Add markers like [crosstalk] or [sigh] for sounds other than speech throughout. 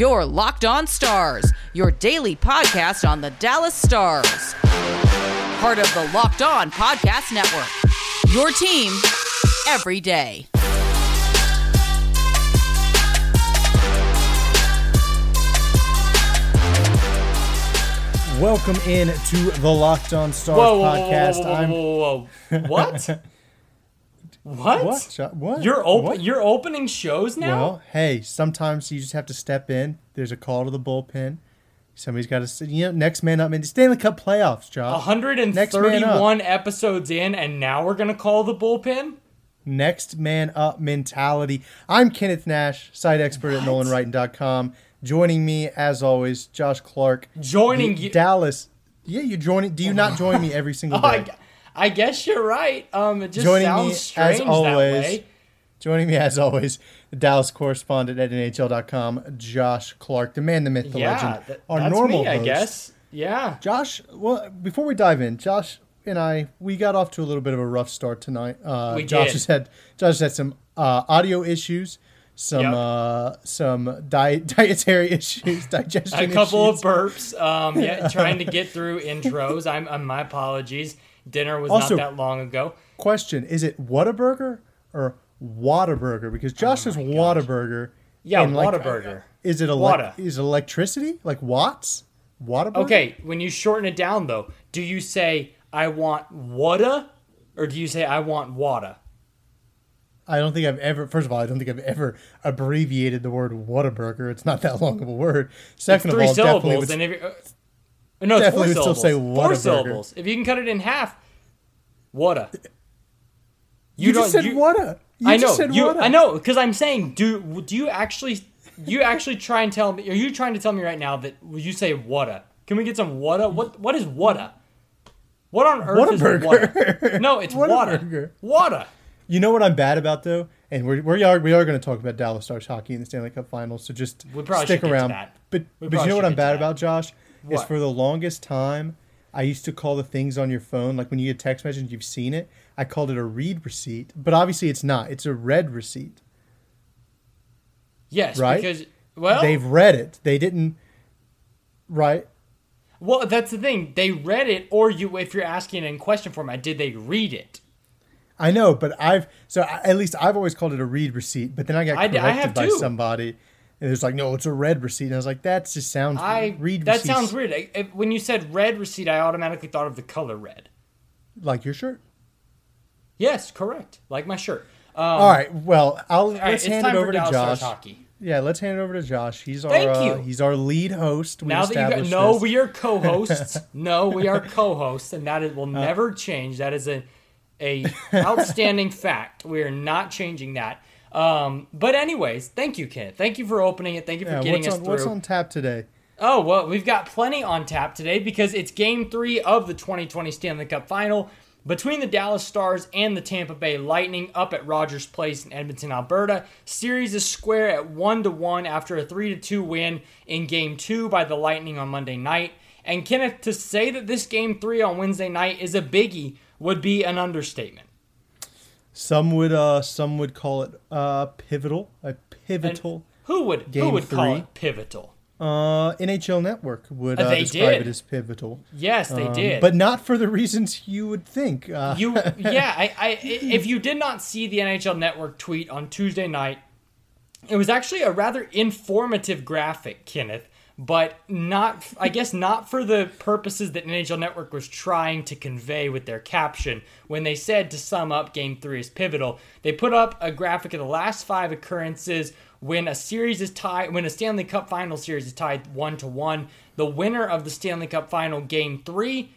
Your Locked On Stars, your daily podcast on the Dallas Stars. Part of the Locked On Podcast Network. Your team every day. Welcome in to the Locked On Stars Whoa, whoa, podcast. whoa, whoa, I'm whoa, whoa, whoa. What? [laughs] what? what? What? You're open. What? You're opening shows now. Well, hey, sometimes you just have to step in. There's a call to the bullpen. Somebody's got to, you know, next man up. Man, Stanley Cup playoffs, Josh. Next man up. 131 episodes in, and now we're gonna call the bullpen. Next man up mentality. I'm Kenneth Nash, site expert at What? NolanWrighton.com. Joining me, as always, Josh Clark. Joining you- Dallas. Yeah, you joining? Do you not join me every single [laughs] Oh, I, day? I guess you're right. Um, it just Joining sounds me, strange as always, that way. Joining me as always, the Dallas correspondent at NHL.com, Josh Clark, the man, the myth, the Yeah, legend. that- Our that's normal me, I guess. Yeah. Josh, well, before we dive in, Josh and I, we got off to a little bit of a rough start tonight. Uh, We Josh did. has had Josh has had some uh, audio issues, some Yep. uh, some diet [laughs] dietary issues, digestion A couple issues. of burps. Um, yeah, [laughs] trying to get through intros. I'm, I'm my apologies. Dinner was Also- not that long ago. Question: Is it Whataburger or Whataburger? Because Josh says Whataburger. Oh Yeah, and, like, Is it elec- Whata. Is it electricity like watts? Whataburger. Okay, when you shorten it down though, do you say I want wada or do you say I want wada? I don't think I've ever. First of all, I don't think I've ever abbreviated the word Whataburger. It's not that long of a word. Second Three of all, definitely syllables, would, and if you're, uh, no, it's definitely four would still syllables. say four Whataburger. syllables. If you can cut it in half, wada. you, just don't- said you- Whata. You I know. Just said you, Whata. I know because I'm saying, do do you actually you actually try and tell me? Are you trying to tell me right now that you say wada? Can we get some wada? What what is wada? What on earth is Whataburger. wada? No, it's. [laughs] Whataburger. Wada. You know what I'm bad about though, and we're, we are we are going to talk about Dallas Stars hockey in the Stanley Cup Finals. So just We probably stick should get to around. that. But We but you probably know what should I'm get to bad that. about, Josh? Is for the longest time, I used to call the things on your phone like when you get text messages, you've seen it. I called it a read receipt, but obviously it's not. It's a read receipt. Yes, Right? because well, They've read it. They didn't. Right. Well, that's the thing. They read it, or you, if you're asking in question format, did they read it? I know, but I've so I, at least I've always called it a read receipt. But then I got corrected I by too. somebody, and it's like, no, it's a red receipt. And I was like, that just sounds I read. that receipts sounds weird. I, when you said red receipt, I automatically thought of the color red. like your shirt. Yes, correct. Like my shirt. Um, All right, well, I'll right, let's it's hand it over to Josh. Hockey. Yeah, let's hand it over to Josh. He's our Thank uh, you. he's our lead host. We Now that you got, no, we are co-hosts. [laughs] no, we are co-hosts, and that is, Uh. will never change. That is a a outstanding [laughs] fact. We are not changing that. Um, but anyways, thank you, Kenneth. Thank you for opening it. Thank you for yeah, getting us on through. what's on tap today? Oh, well, we've got plenty on tap today because it's game three of the 2020 Stanley Cup final between the Dallas Stars and the Tampa Bay Lightning up at Rogers Place in Edmonton, Alberta. Series is square at 1 to 1 after a 3 to 2 win in game two by the Lightning on Monday night. And Kenneth, to say that this game three on Wednesday night is a biggie would be an understatement. Some would uh some would call it uh pivotal, a pivotal. Who would who would call it pivotal? Uh, NHL Network would Uh, uh, describe did. it as pivotal. Yes, they Um, did. but not for the reasons you would think. Uh, you [laughs] yeah I, I if you did not see the nhl network tweet on tuesday night it was actually a rather informative graphic kenneth but not i guess not for the purposes that nhl network was trying to convey with their caption when they said to sum up game three is pivotal they put up a graphic of the last five occurrences when a series is tied when a stanley cup final series is tied one to one the winner of the stanley cup final game three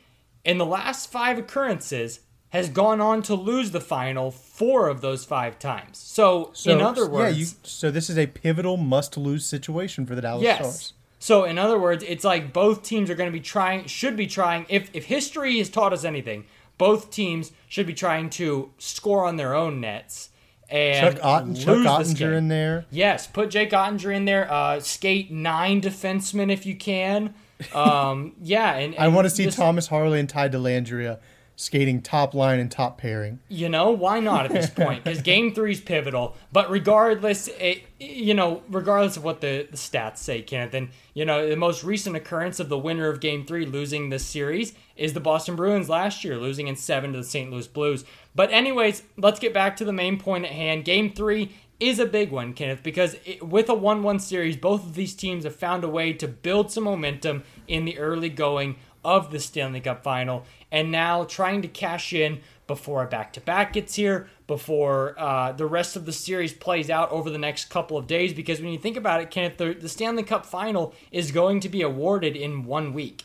in the last five occurrences has gone on to lose the final four of those five times. So, so, in other words, yeah, you, so this is a pivotal must-lose situation for the Dallas yes. Stars. So in other words, it's like both teams are going to be trying, should be trying. If if history has taught us anything, both teams should be trying to score on their own nets and Chuck, Otten, Chuck Oettinger in there. Yes, put Jake Oettinger in there. Uh, skate nine defensemen if you can. Um, [laughs] yeah, and, I want to see this- Thomas Harley and Ty Dellandrea skating top line and top pairing. You know, why not at this point? Because game three is pivotal. But regardless, it, you know, regardless of what the, the stats say, Kenneth, and you know, the most recent occurrence of the winner of Game Three losing this series is the Boston Bruins last year, losing in seven to the St. Louis Blues. But anyways, let's get back to the main point at hand. Game Three is a big one, Kenneth, because it, with a 1 1 series, both of these teams have found a way to build some momentum in the early going of the Stanley Cup final, and now trying to cash in before a back to back gets here, before uh, the rest of the series plays out over the next couple of days. Because when you think about it, Kenneth, the, the Stanley Cup final is going to be awarded in one week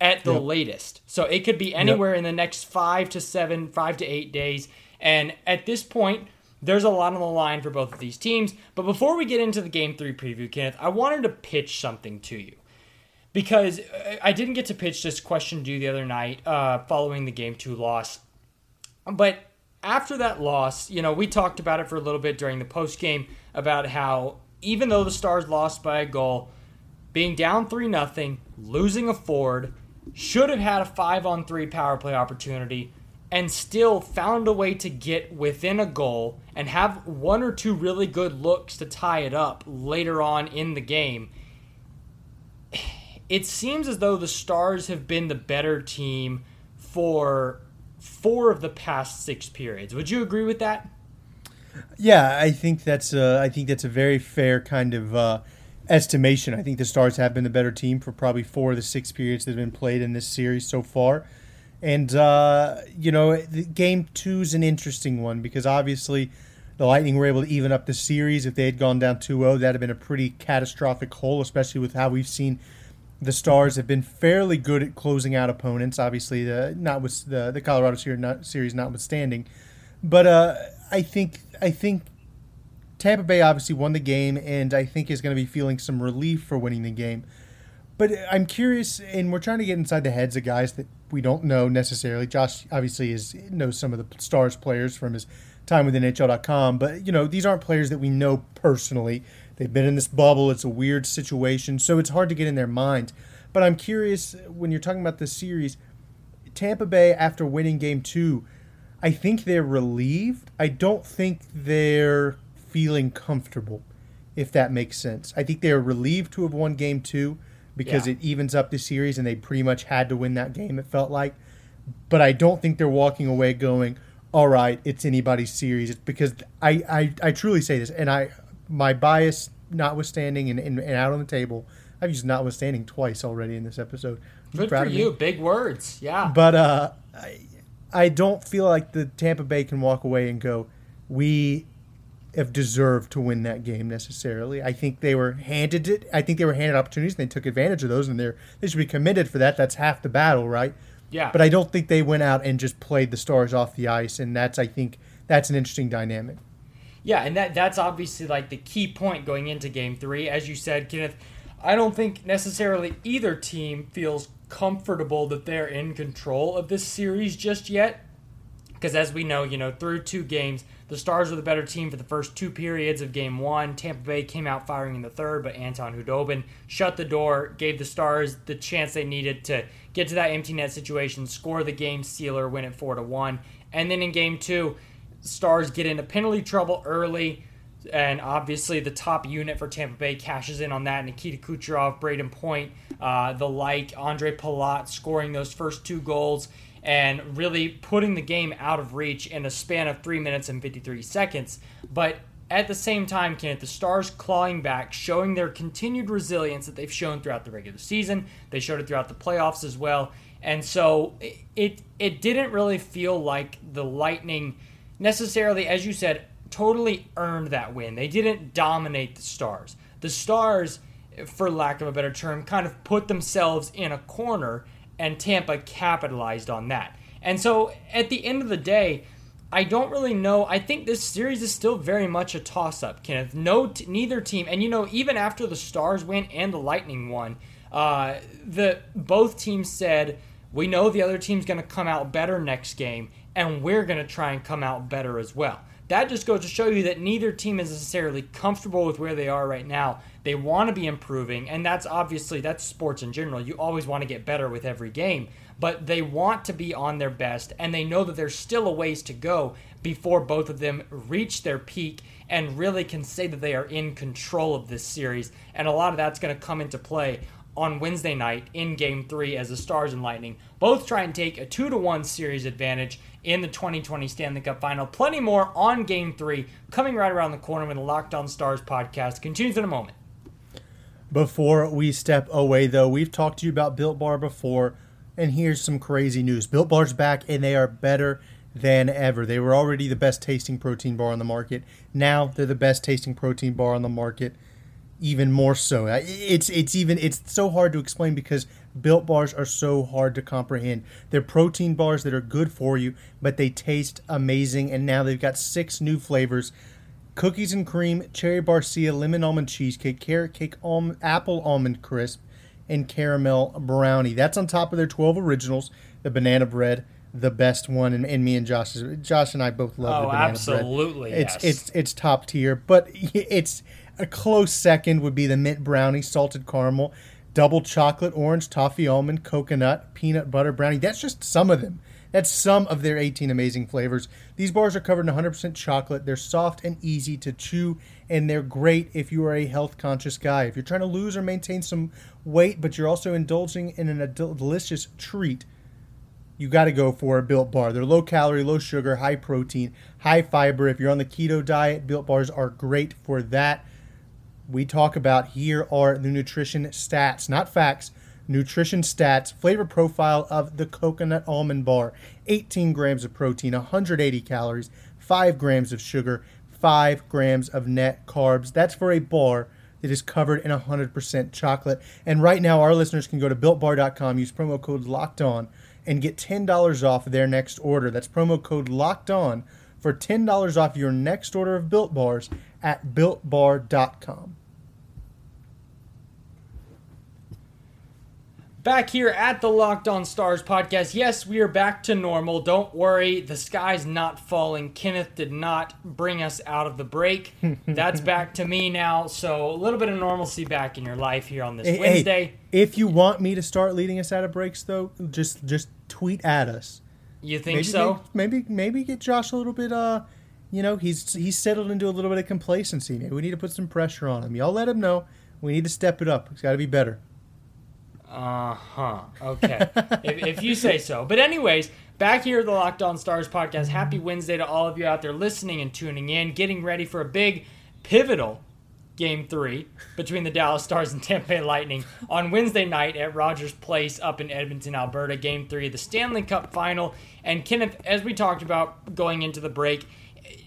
at the yep. latest. So it could be anywhere yep. in the next five to seven, five to eight days. And at this point, there's a lot on the line for both of these teams. But before we get into the game three preview, Kenneth, I wanted to pitch something to you. Because I didn't get to pitch this question to you the other night uh, following the game two loss. But after that loss, you know, we talked about it for a little bit during the post game about how even though the Stars lost by a goal, being down 3 nothing, losing a Ford, should have had a 5 on 3 power play opportunity and still found a way to get within a goal and have one or two really good looks to tie it up later on in the game. It seems as though the Stars have been the better team for four of the past six periods. Would you agree with that? Yeah, I think that's a, I think that's a very fair kind of uh, estimation. I think the Stars have been the better team for probably four of the six periods that have been played in this series so far. And uh, you know, game two is an interesting one because obviously the Lightning were able to even up the series. If they had gone down 2-0, that'd have been a pretty catastrophic hole, especially with how we've seen the Stars have been fairly good at closing out opponents. Obviously, the not with the the Colorado series, not, series notwithstanding, but uh, I think I think Tampa Bay obviously won the game, and I think is going to be feeling some relief for winning the game. But I'm curious, and we're trying to get inside the heads of guys that we don't know necessarily. Josh obviously is knows some of the Stars players from his time with NHL.com, but you know these aren't players that we know personally. They've been in this bubble. It's a weird situation, so it's hard to get in their mind. But I'm curious when you're talking about this series, Tampa Bay after winning game 2, I think they're relieved. I don't think they're feeling comfortable if that makes sense. I think they're relieved to have won game 2 because yeah. it evens up the series and they pretty much had to win that game it felt like. But I don't think they're walking away going, all right, it's anybody's series. It's because I, I, I truly say this, and I my bias notwithstanding and, and, and, out on the table. I've used notwithstanding twice already in this episode. Good for you. Big words. Yeah. But uh, I, I don't feel like the Tampa Bay can walk away and go, we have deserved to win that game necessarily. I think they were handed it. I think they were handed opportunities and they took advantage of those and they're they should be committed for that. That's half the battle, right? Yeah. But I don't think they went out and just played the stars off the ice and that's I think that's an interesting dynamic. Yeah, and that that's obviously like the key point going into game three. As you said, Kenneth, I don't think necessarily either team feels comfortable that they're in control of this series just yet. Because as we know, you know, through two games, the Stars were the better team for the first two periods of game one. Tampa Bay came out firing in the third, but Anton Khudobin shut the door, gave the Stars the chance they needed to get to that empty net situation, score the game sealer, win it four to one. And then in game two, Stars get into penalty trouble early, and obviously the top unit for Tampa Bay cashes in on that. Nikita Kucherov, Brayden Point, uh, the like, Ondrej Palat scoring those first two goals and really putting the game out of reach in a span of three minutes and 53 seconds. But at the same time, Kenneth, the Stars clawing back, showing their continued resilience that they've shown throughout the regular season. They showed it throughout the playoffs as well. And so it, it, it didn't really feel like the Lightning – necessarily, as you said, totally earned that win. They didn't dominate the Stars. The Stars, for lack of a better term, kind of put themselves in a corner, and Tampa capitalized on that. And so at the end of the day, I don't really know. I think this series is still very much a toss up, Kenneth. No, t- neither team, and you know, even after the Stars win and the Lightning won, uh, the both teams said we know the other team's going to come out better next game, and we're going to try and come out better as well. That just goes to show you that neither team is necessarily comfortable with where they are right now. They want to be improving, and that's obviously that's sports in general. You always want to get better with every game, but they want to be on their best, and they know that there's still a ways to go before both of them reach their peak and really can say that they are in control of this series. And a lot of that's going to come into play on Wednesday night in game three as the Stars and Lightning both try and take a 2 to 1 series advantage in the 2020 Stanley Cup final. Plenty more on game three coming right around the corner when the Locked On Stars podcast continues in a moment. Before we step away, though, we've talked to you about Built Bar before, and here's some crazy news. Built Bar's back, and they are better than ever. They were already the best tasting protein bar on the market. Now they're the best tasting protein bar on the market even more so. It's it's even it's so hard to explain because built bars are so hard to comprehend. They're protein bars that are good for you, but they taste amazing and now they've got six new flavors. Cookies and cream, cherry barcia, lemon almond cheesecake, carrot cake, almond, apple almond crisp, and caramel brownie. That's on top of their 12 originals, the banana bread, the best one, and, and me and Josh, Josh and I both love oh, the banana absolutely, bread. Yes. It's it's it's top tier, but [laughs] it's a close second would be the mint brownie, salted caramel, double chocolate, orange, toffee almond, coconut, peanut butter brownie. That's just some of them. That's some of their 18 amazing flavors. These bars are covered in 100% chocolate. They're soft and easy to chew, and they're great if you are a health conscious guy. If you're trying to lose or maintain some weight, but you're also indulging in a delicious treat, you got to go for a Built Bar. They're low calorie, low sugar, high protein, high fiber. If you're on the keto diet, Built Bars are great for that we talk about here are the nutrition stats, not facts, nutrition stats, flavor profile of the coconut almond bar 18 grams of protein, 180 calories, 5 grams of sugar, 5 grams of net carbs. That's for a bar that is covered in 100% chocolate. And right now, our listeners can go to builtbar.com, use promo code locked on, and get $10 off their next order. That's promo code locked on for $10 off your next order of built bars at builtbar.com. Back here at the Locked On Stars podcast. Yes, we are back to normal. Don't worry, the sky's not falling. Kenneth did not bring us out of the break. [laughs] That's back to me now. So a little bit of normalcy back in your life here on this hey, Wednesday. Hey, if you want me to start leading us out of breaks, though, just just tweet at us. You think maybe, so? Maybe, maybe maybe get Josh a little bit. Uh, you know, he's he's settled into a little bit of complacency. Maybe we need to put some pressure on him. Y'all let him know. We need to step it up. It's got to be better. Uh huh. Okay. if, if you say so. But, anyways, back here at the Locked On Stars podcast. Happy Wednesday to all of you out there listening and tuning in, getting ready for a big, pivotal game three between the Dallas Stars and Tampa Bay Lightning on Wednesday night at Rogers Place up in Edmonton, Alberta. Game three of the Stanley Cup final. And, Kenneth, as we talked about going into the break,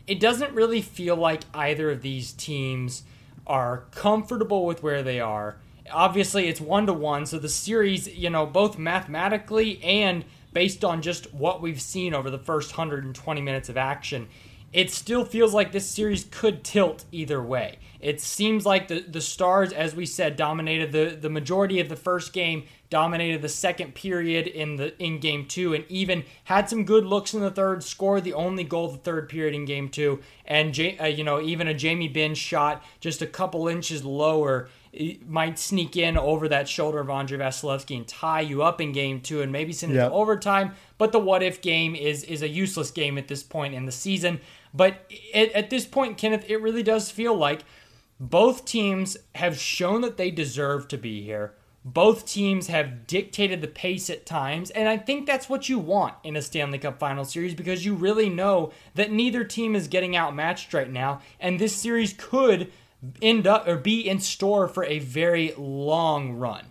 it doesn't really feel like either of these teams are comfortable with where they are obviously it's one to one, so the series, you know, both mathematically and based on just what we've seen over the first 120 minutes of action, it still feels like this series could tilt either way. It seems like the, the Stars, as we said, dominated the, the majority of the first game, dominated the second period in the in game two, and even had some good looks in the third. Scored the only goal of the third period in game two, and uh, you know even a Jamie Benn shot just a couple inches lower might sneak in over that shoulder of Andrei Vasilevskiy and tie you up in game two and maybe send it yep. to overtime. But the what if game is is a useless game at this point in the season. But it, at this point, Kenneth, it really does feel like both teams have shown that they deserve to be here. Both teams have dictated the pace at times, and I think that's what you want in a Stanley Cup final series because you really know that neither team is getting outmatched right now, and this series could end up or be in store for a very long run.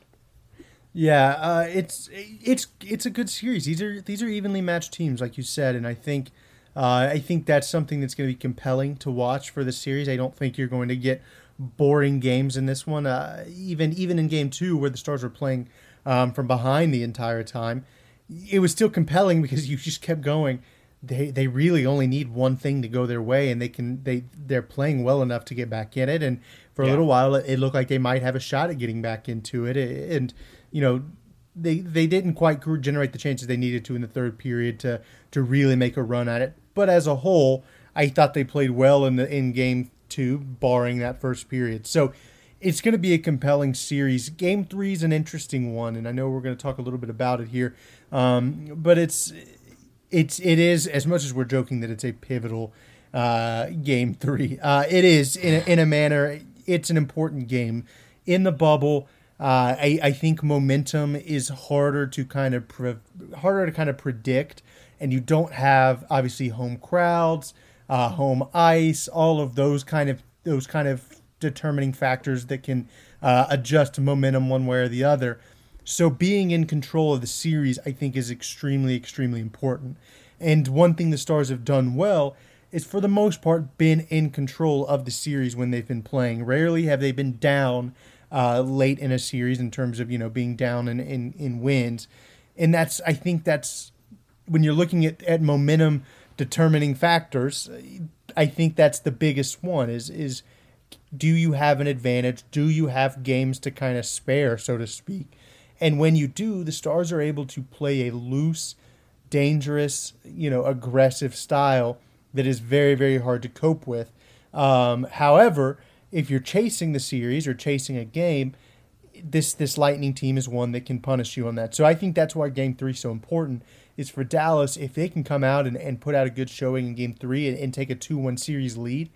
Yeah, uh, it's it's it's a good series. These are these are evenly matched teams, like you said, and I think uh, I think that's something that's going to be compelling to watch for the series. I don't think you're going to get boring games in this one. Uh, even even in game two, where the Stars were playing um, from behind the entire time, it was still compelling because you just kept going they they really only need one thing to go their way, and they can they they're playing well enough to get back in it. And for yeah. a little while, it looked like they might have a shot at getting back into it. And you know, they they didn't quite generate the chances they needed to in the third period to to really make a run at it. But as a whole, I thought they played well in the in game two, barring that first period. So it's going to be a compelling series. Game three is an interesting one, and I know we're going to talk a little bit about it here. Um, but it's it's it is as much as we're joking that it's a pivotal uh, game three. Uh, it is in a, in a manner. It's an important game in the bubble. Uh, I, I think momentum is harder to kind of pre- harder to kind of predict, and you don't have obviously home crowds, uh, home ice, all of those kind of those kind of determining factors that can uh, adjust momentum one way or the other. So being in control of the series, I think, is extremely, extremely important. And one thing the Stars have done well is, for the most part, been in control of the series when they've been playing. Rarely have they been down uh, late in a series in terms of you know being down in, in, in wins. And that's I think that's when you're looking at, at momentum determining factors, I think that's the biggest one is is do you have an advantage? Do you have games to kind of spare, so to speak? And when you do, the Stars are able to play a loose, dangerous, you know, aggressive style that is very, very hard to cope with. Um, however, if you're chasing the series or chasing a game, this this Lightning team is one that can punish you on that. So I think that's why Game Three is so important. Is for Dallas if they can come out and, and put out a good showing in Game Three and, and take a two one series lead,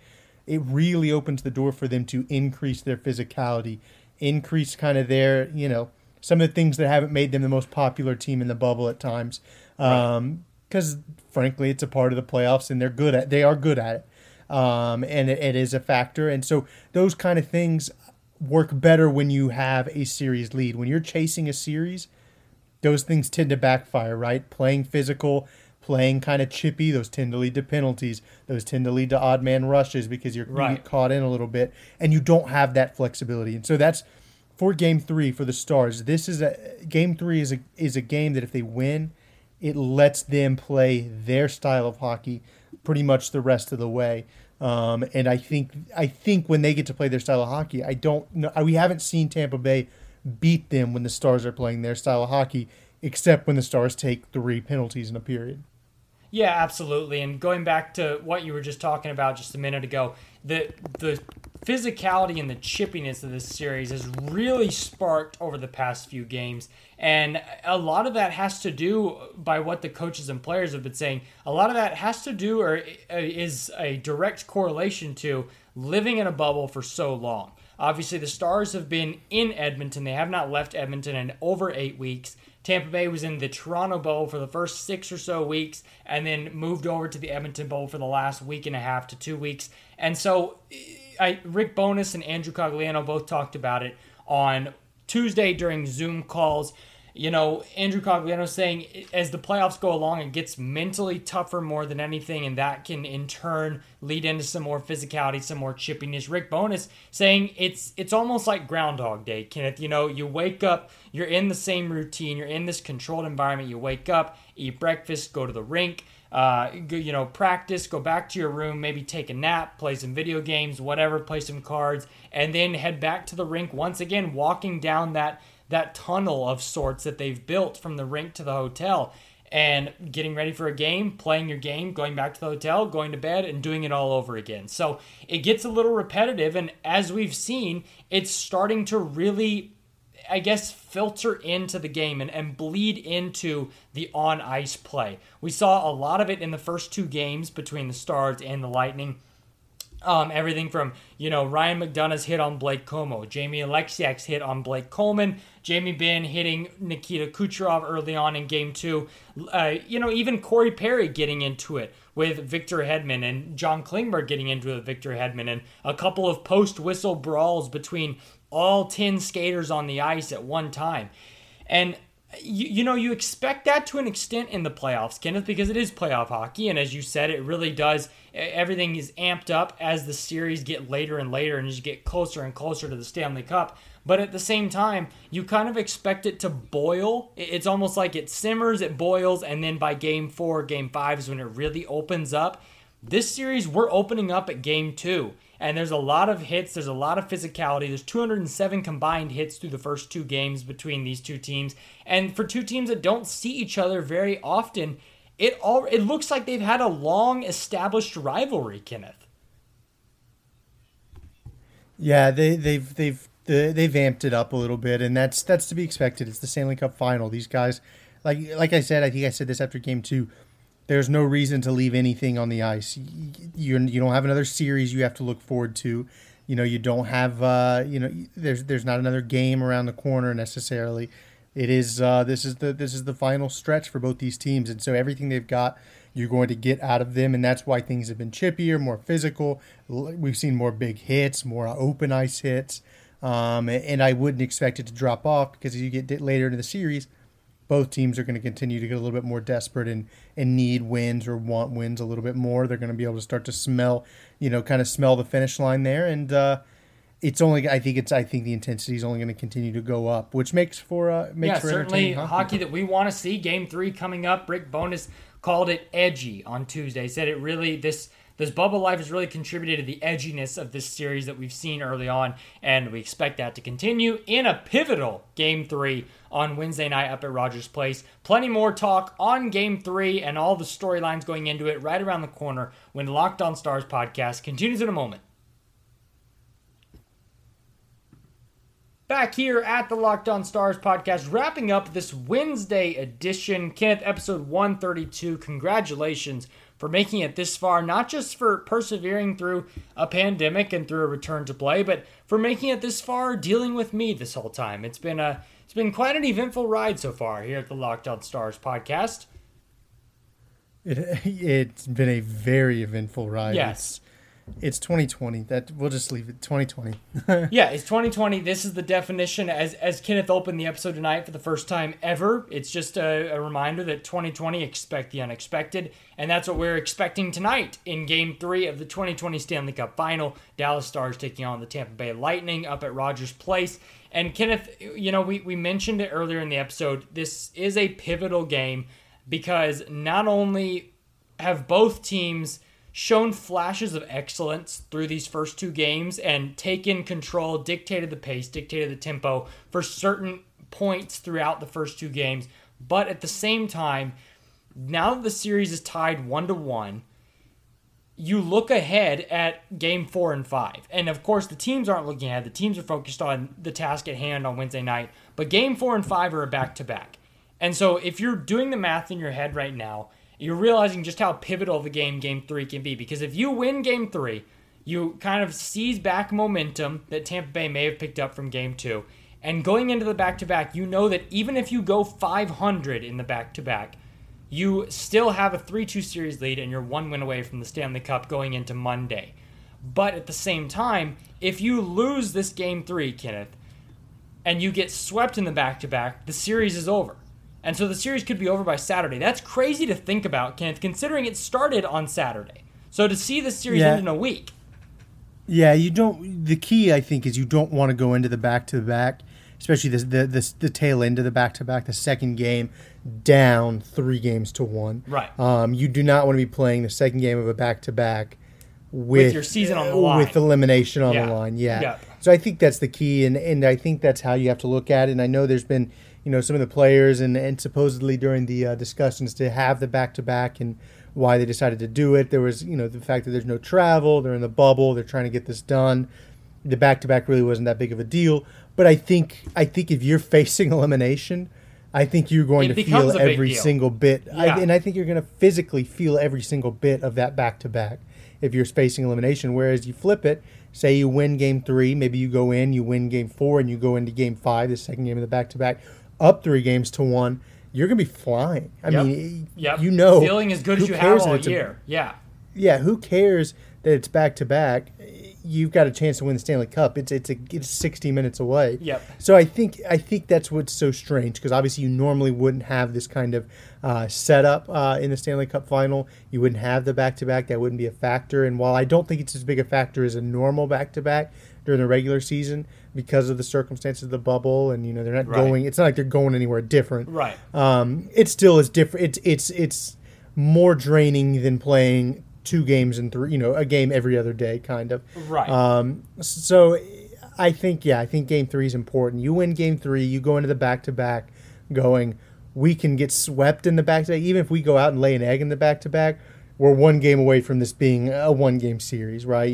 it really opens the door for them to increase their physicality, increase kind of their you know some of the things that haven't made them the most popular team in the bubble at times. Because um, frankly, it's a part of the playoffs, and they're good at they are good at it, um, and it, it is a factor. And so those kind of things work better when you have a series lead. When you're chasing a series, those things tend to backfire. Right, playing physical. Playing kind of chippy, those tend to lead to penalties. Those tend to lead to odd man rushes because you're right. caught in a little bit, and you don't have that flexibility. And so that's for game three for the Stars. This is a game three is a is a game that if they win, it lets them play their style of hockey pretty much the rest of the way. Um, and I think I think when they get to play their style of hockey, I don't know. We haven't seen Tampa Bay beat them when the Stars are playing their style of hockey, except when the Stars take three penalties in a period. Yeah, absolutely. And going back to what you were just talking about just a minute ago, the the physicality and the chippiness of this series has really sparked over the past few games. And a lot of that has to do by what the coaches and players have been saying. A lot of that has to do or uh, is a direct correlation to living in a bubble for so long. Obviously, the Stars have been in Edmonton. They have not left Edmonton in over eight weeks. Tampa Bay was in the Toronto Bowl for the first six or so weeks and then moved over to the Edmonton Bowl for the last week and a half to two weeks. And so I, Rick Bowness and Andrew Cogliano both talked about it on Tuesday during Zoom calls you know, Andrew Cogliano saying as the playoffs go along, it gets mentally tougher more than anything, and that can in turn lead into some more physicality, some more chippiness. Rick Bowness saying it's it's almost like Groundhog Day, Kenneth. You know, you wake up, you're in the same routine, you're in this controlled environment. You wake up, eat breakfast, go to the rink, uh, you know, practice, go back to your room, maybe take a nap, play some video games, whatever, play some cards, and then head back to the rink once again, walking down that that tunnel of sorts that they've built from the rink to the hotel and getting ready for a game, playing your game, going back to the hotel, going to bed, and doing it all over again. So it gets a little repetitive. And as we've seen, it's starting to really, I guess, filter into the game and, and bleed into the on ice play. We saw a lot of it in the first two games between the Stars and the Lightning. Um, everything from, you know, Ryan McDonagh's hit on Blake Comeau, Jamie Oleksiak's hit on Blake Coleman, Jamie Benn hitting Nikita Kucherov early on in game two. Uh, you know, even Corey Perry getting into it with Victor Hedman and John Klingberg getting into it with Victor Hedman and a couple of post whistle brawls between all 10 skaters on the ice at one time. And you, you know, you expect that to an extent in the playoffs, Kenneth, because it is playoff hockey. And as you said, it really does. Everything is amped up as the series get later and later and as you get closer and closer to the Stanley Cup. But at the same time, you kind of expect it to boil. It's almost like it simmers, it boils, and then by game four, game five is when it really opens up. This series, we're opening up at game two and there's a lot of hits. There's a lot of physicality. There's 207 combined hits through the first two games between these two teams, and for two teams that don't see each other very often, it all it looks like they've had a long established rivalry, Kenneth. Yeah, they they've they've they've amped it up a little bit, and that's that's to be expected. It's the Stanley Cup final. These guys, like like I said, I think I said this after game two there's no reason to leave anything on the ice. You you don't have another series you have to look forward to. You know, you don't have uh, you know there's there's not another game around the corner necessarily. It is uh, this is the this is the final stretch for both these teams, and so everything they've got you're going to get out of them, and that's why things have been chippier, more physical. We've seen more big hits, more open ice hits, um, and I wouldn't expect it to drop off because as you get later into the series, both teams are going to continue to get a little bit more desperate and, and need wins or want wins a little bit more. They're going to be able to start to smell, you know, kind of smell the finish line there, and uh, it's only I think it's I think the intensity is only going to continue to go up, which makes for uh, makes yeah for certainly hockey. hockey. that we want to see. Game three coming up. Rick Bowness called it edgy on Tuesday. Said it really this this bubble life has really contributed to the edginess of this series that we've seen early on, and we expect that to continue in a pivotal game three on Wednesday night up at Rogers Place. Plenty more talk on game three and all the storylines going into it right around the corner when Locked On Stars podcast continues in a moment. Back here at the Locked On Stars podcast, wrapping up this Wednesday edition. Kenneth, episode 132. Congratulations for making it this far, not just for persevering through a pandemic and through a return to play, but for making it this far dealing with me this whole time. It's been a it's been quite an eventful ride so far here at the Locked On Stars podcast. It, [laughs] it's been a very eventful ride. Yes. It's, it's 2020. That we'll just leave it 2020. [laughs] yeah, it's 2020. This is the definition. As as Kenneth opened the episode tonight for the first time ever, it's just a, a, reminder that 2020 expect the unexpected, and that's what we're expecting tonight in Game Three of the 2020 Stanley Cup Final. Dallas Stars taking on the Tampa Bay Lightning up at Rogers Place. And Kenneth, you know, we we mentioned it earlier in the episode. This is a pivotal game because not only have both teams shown flashes of excellence through these first two games and taken control, dictated the pace, dictated the tempo for certain points throughout the first two games. But at the same time, now that the series is tied one to one, you look ahead at game four and five. And of course, the teams aren't looking ahead. The teams are focused on the task at hand on Wednesday night. But game four and five are a back to back. And so if you're doing the math in your head right now, you're realizing just how pivotal the game game three can be. Because if you win game three, you kind of seize back momentum that Tampa Bay may have picked up from game two. And going into the back to back, you know that even if you go 500 in the back to back, you still have a 3 2 series lead and you're one win away from the Stanley Cup going into Monday. But at the same time, if you lose this game three, Kenneth, and you get swept in the back to back, the series is over. And so the series could be over by Saturday. That's crazy to think about, Kenneth, considering it started on Saturday. So to see the series Yeah. end in a week, Yeah, you don't. The key, I think, is you don't want to go into the back to back, especially the the the, the tail end of the back to back, the second game, down three games to one. Right. Um, you do not want to be playing the second game of a back to back with your season on the line. with elimination on Yeah. the line. Yeah. Yep. So I think that's the key, and and I think that's how you have to look at it. And I know there's been you know some of the players and and supposedly during the uh, discussions to have the back to back and why they decided to do it. There was you know the fact that there's no travel, they're in the bubble, they're trying to get this done. The back to back really wasn't that big of a deal, but I think I think if you're [laughs] facing elimination. I think you're going It to feel every single bit, I, and I think you're going to physically feel every single bit of that back to back if you're facing elimination. Whereas you flip it, say you win game three, maybe you go in, you win game four, and you go into game five, the second game of the back to back, up three games to one. You're going to be flying. I Yep. mean, yep. you know, feeling as good as you have all it's a- year. yeah. yeah, who cares that it's back to back? You've got a chance to win the Stanley Cup. It's it's a, it's 60 minutes away. Yep. So I think I think that's what's so strange because obviously you normally wouldn't have this kind of uh, setup uh, in the Stanley Cup final. You wouldn't have the back to back. That wouldn't be a factor. And while I don't think it's as big a factor as a normal back to back during the regular season because of the circumstances of the bubble and you know they're not Right. going. It's not like they're going anywhere different Right. um, it still is different. It's it's it's more draining than playing two games in three. You know, a game every other day, kind of. Right. Um, so I think yeah, I think game three is important. You win game three, you go into the back to back, going. We can get swept in the back to back, even if we go out and lay an egg in the back to back. We're one game away from this being a one game series, right?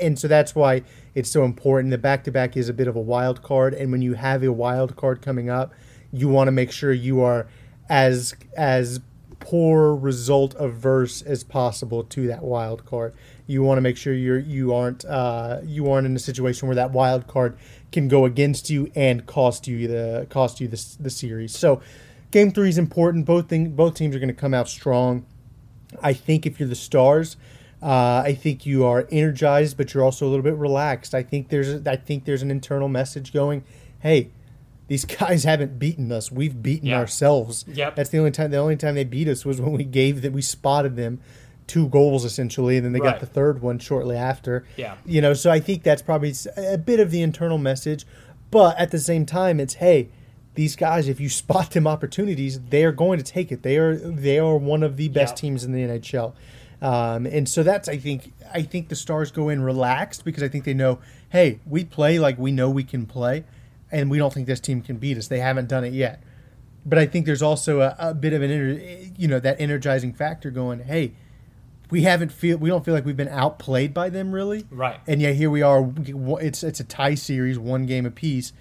And so that's why it's so important. The back to back is a bit of a wild card, and when you have a wild card coming up, you want to make sure you are as as poor result averse as possible to that wild card. You want to make sure you're you aren't uh, you aren't in a situation where that wild card can go against you and cost you the cost you the, the series. So, game three is important. Both thing, both teams are going to come out strong. I think if you're the Stars, uh, I think you are energized, but you're also a little bit relaxed. I think there's I think there's an internal message going, hey. These [laughs] guys haven't beaten us. We've beaten Yeah. ourselves. Yep. That's the only time. The only time they beat us was when we gave that we spotted them two goals essentially, and then they Right. got the third one shortly after. Yeah. You know, so I think that's probably a bit of the internal message, but at the same time, it's hey, these guys, if you [laughs] spot them opportunities, they are going to take it. They are they are one of the best Yeah. teams in the NHL, um, and so that's I think I think the Stars go in relaxed because I think they know, hey, we play like we know we can play, and we don't think this team can beat us. They haven't done it yet, but I think there's also a, a bit of an you know that energizing factor going, hey. We haven't feel we don't feel like we've been outplayed by them really, Right. and yet here we are. It's it's a tie series, one game apiece.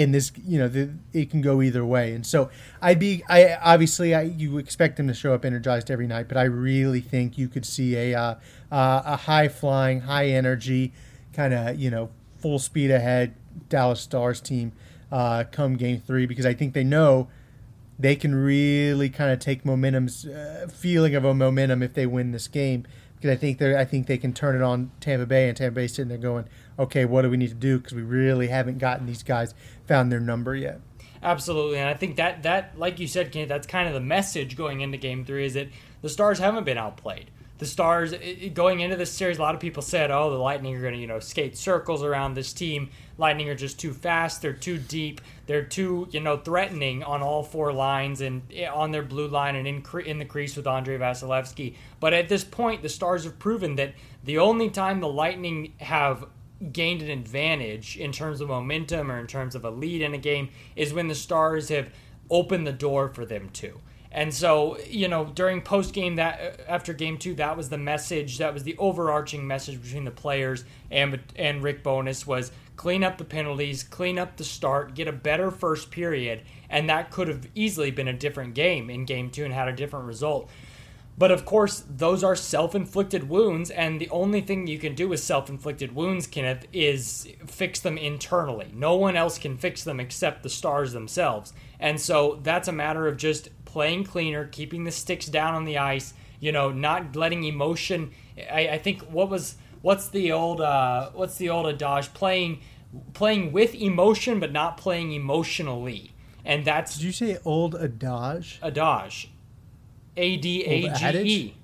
In this, you know, the, it can go either way. And so I'd be, I obviously, I you expect them to show up energized every night, but I really think you could see a uh, uh, a high flying, high energy, kind of you know full speed ahead Dallas Stars team uh, come game three because I think they know they can really kind of take momentum's uh, feeling of a momentum if they win this game because I think they I think they can turn it on Tampa Bay and Tampa Bay sitting there going, okay, what do we need to do because we really haven't gotten these guys found their number yet. Absolutely, and I think that that, like you said, Kent, that's kind of the message going into Game Three is that the Stars haven't been outplayed. The Stars i- i- going into this series, a lot of people said, "Oh, the Lightning are going to you know skate circles around this team. Lightning are just too fast. They're too deep. They're too you know threatening on all four lines and eh, on their blue line and in in the crease with Andrei Vasilevskiy." But at this point, the Stars have proven that the only time the Lightning have gained an advantage in terms of momentum or in terms of a lead in a game is when the Stars have opened the door for them to. And so, you know, during post game that uh, after game 2 that was the message, that was the overarching message between the players and and Rick Bowness was clean up the penalties, clean up the start, get a better first period, and that could have easily been a different game in game 2 and had a different result. But of course, those are self inflicted wounds, and the only thing you can do with self inflicted wounds, Kenneth, is fix them internally. No one else can fix them except the stars themselves. And so that's a matter of just playing cleaner, keeping the sticks down on the ice, you know, not letting emotion. I, I think what was. What's the old uh, what's the old adage playing playing with emotion but not playing emotionally and that's Did you say old adage? adage A D A G adage? E.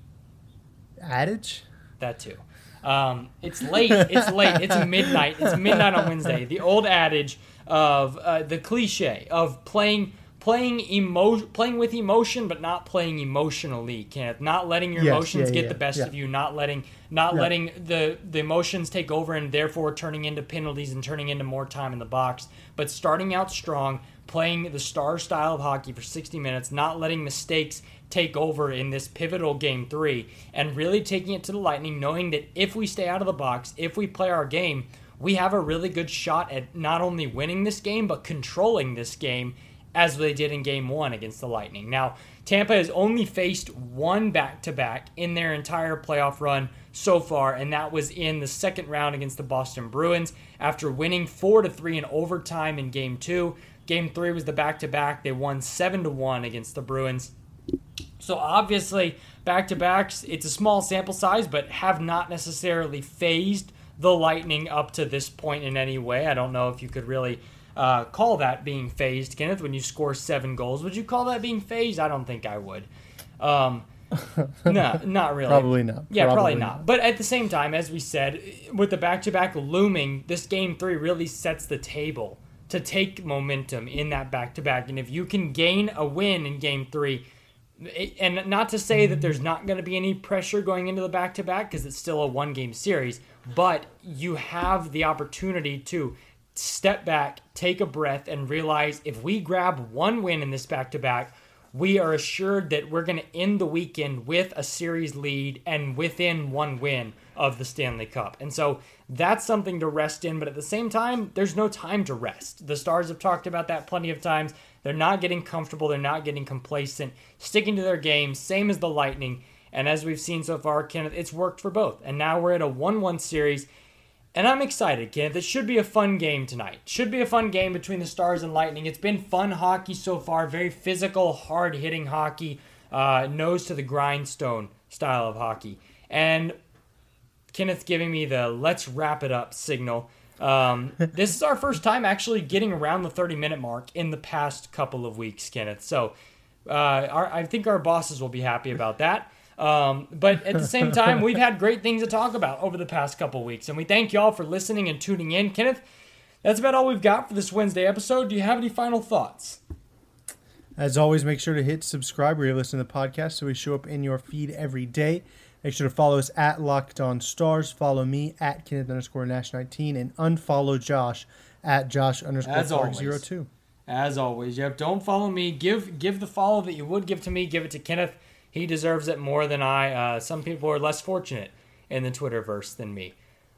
Adage? That too. Um, it's late. It's late. It's [laughs] midnight. It's midnight on Wednesday. The old adage of uh, the cliche of playing playing emo- playing with emotion, but not playing emotionally. Kenneth, not letting your Yes, emotions yeah, get yeah, the best yeah. of you. Not letting not letting the the emotions take over, and therefore turning into penalties and turning into more time in the box. But starting out strong, playing the star style of hockey for 60 minutes, not letting mistakes take over in this pivotal game three, and really taking it to the Lightning, knowing that if we stay out of the box, if we play our game, we have a really good shot at not only winning this game, but controlling this game as they did in game one against the Lightning. Now, Tampa has only faced one back to back in their entire playoff run so far, and that was in the second round against the Boston Bruins after winning 4 to 3 in overtime in game two. Game three was the back to back. They won 7 to 1 against the Bruins. So obviously, back to backs, it's a small sample size, but have not necessarily phased the Lightning up to this point in any way. I don't know if you could really uh, call that being phased, Kenneth. When you score seven goals, would you call that being phased? I don't think I would. Um, [laughs] no, not really. Probably not. Yeah, probably, Probably not. not. But at the same time, as we said, with the back to back looming, this game three really sets the table to take momentum in that back to back. And if you can gain a win in game three, it- and not to say that there's not going to be any pressure going into the back to back because it's still a one game series, but you have the opportunity to step back, take a breath, and realize if we grab one win in this back to back, we are assured that we're going to end the weekend with a series lead and within one win of the Stanley Cup. And so that's something to rest in, but at the same time, there's no time to rest. The Stars have talked about that plenty of times. They're not getting comfortable, they're not getting complacent, sticking to their game, same as the Lightning. And as we've seen so far, Kenneth, it's worked for both. And now we're at a 1 1 series. And I'm excited, Kenneth. It should be a fun game tonight. Should be a fun game between the Stars and Lightning. It's been fun hockey so far, very physical, hard hitting hockey, uh, nose to the grindstone style of hockey. And Kenneth giving me the let's wrap it up signal. Um, [laughs] this is our first time actually getting around the 30 minute mark in the past couple of weeks, Kenneth. So uh, our, I think our bosses will be happy about that. Um, but at the same time, [laughs] we've had great things to talk about over the past couple weeks, and we thank y'all for listening and tuning in. Kenneth, that's about all we've got for this Wednesday episode. Do you have any final thoughts? As always, make sure to hit subscribe where you listen to the podcast so we show up in your feed every day. Make sure to follow us at Locked On Stars. Follow me at Kenneth underscore Nash 19 and unfollow Josh at Josh underscore Clark 02. As always, yep. Don't follow me. Give give the follow that you would give to me. Give it to Kenneth. He deserves it more than I. Uh, some people are less fortunate in the Twitterverse than me.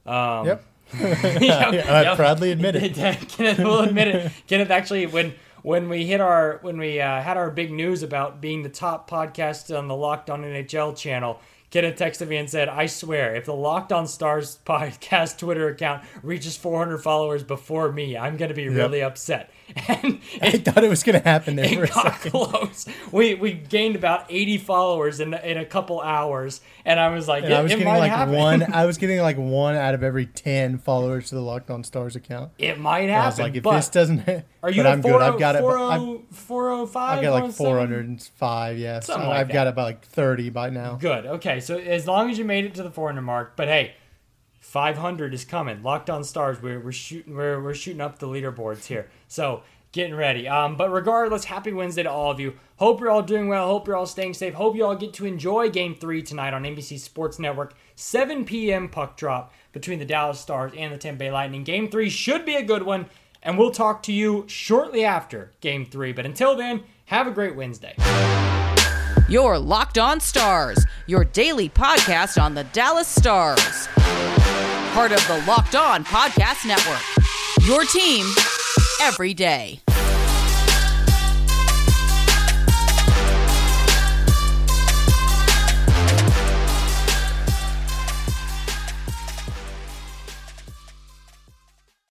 Um, Yep. [laughs] [laughs] Yep, I yep. proudly admit it. [laughs] Kenneth will admit it. Kenneth actually, when when we hit our when we uh, had our big news about being the top podcast on the Locked On NHL channel, Kenneth texted me and said, "I swear, if the Locked On Stars podcast Twitter account reaches 400 followers before me, I'm going to be really upset." [laughs] And I thought it was going to happen there for it a got second. close. We we gained about 80 followers in in a couple hours, and I was like, And I was it getting might like happen. one. [laughs] I was getting like one out of every ten followers to the Locked On Stars account. It might And happen. I was like, if this doesn't, are [laughs] you but I'm good. I've got it. 40 I've, 405? I've got like 407? 405. Yeah, so like I've that. got about like 30 by now. Good. Okay, so as long as you made it to the 400 mark, but hey, 500 is coming. Locked on stars. We're, we're shooting. We're, we're shooting up the leaderboards here. So getting ready. Um, but regardless, happy Wednesday to all of you. Hope you're all doing well. Hope you're all staying safe. Hope you all get to enjoy Game Three tonight on NBC Sports Network. 7 p.m. puck drop between the Dallas Stars and the Tampa Bay Lightning. Game Three should be a good one, and we'll talk to you shortly after Game Three. But until then, have a great Wednesday. Your Locked On Stars, your daily podcast on the Dallas Stars. Part of the Locked On Podcast Network. Your team every day.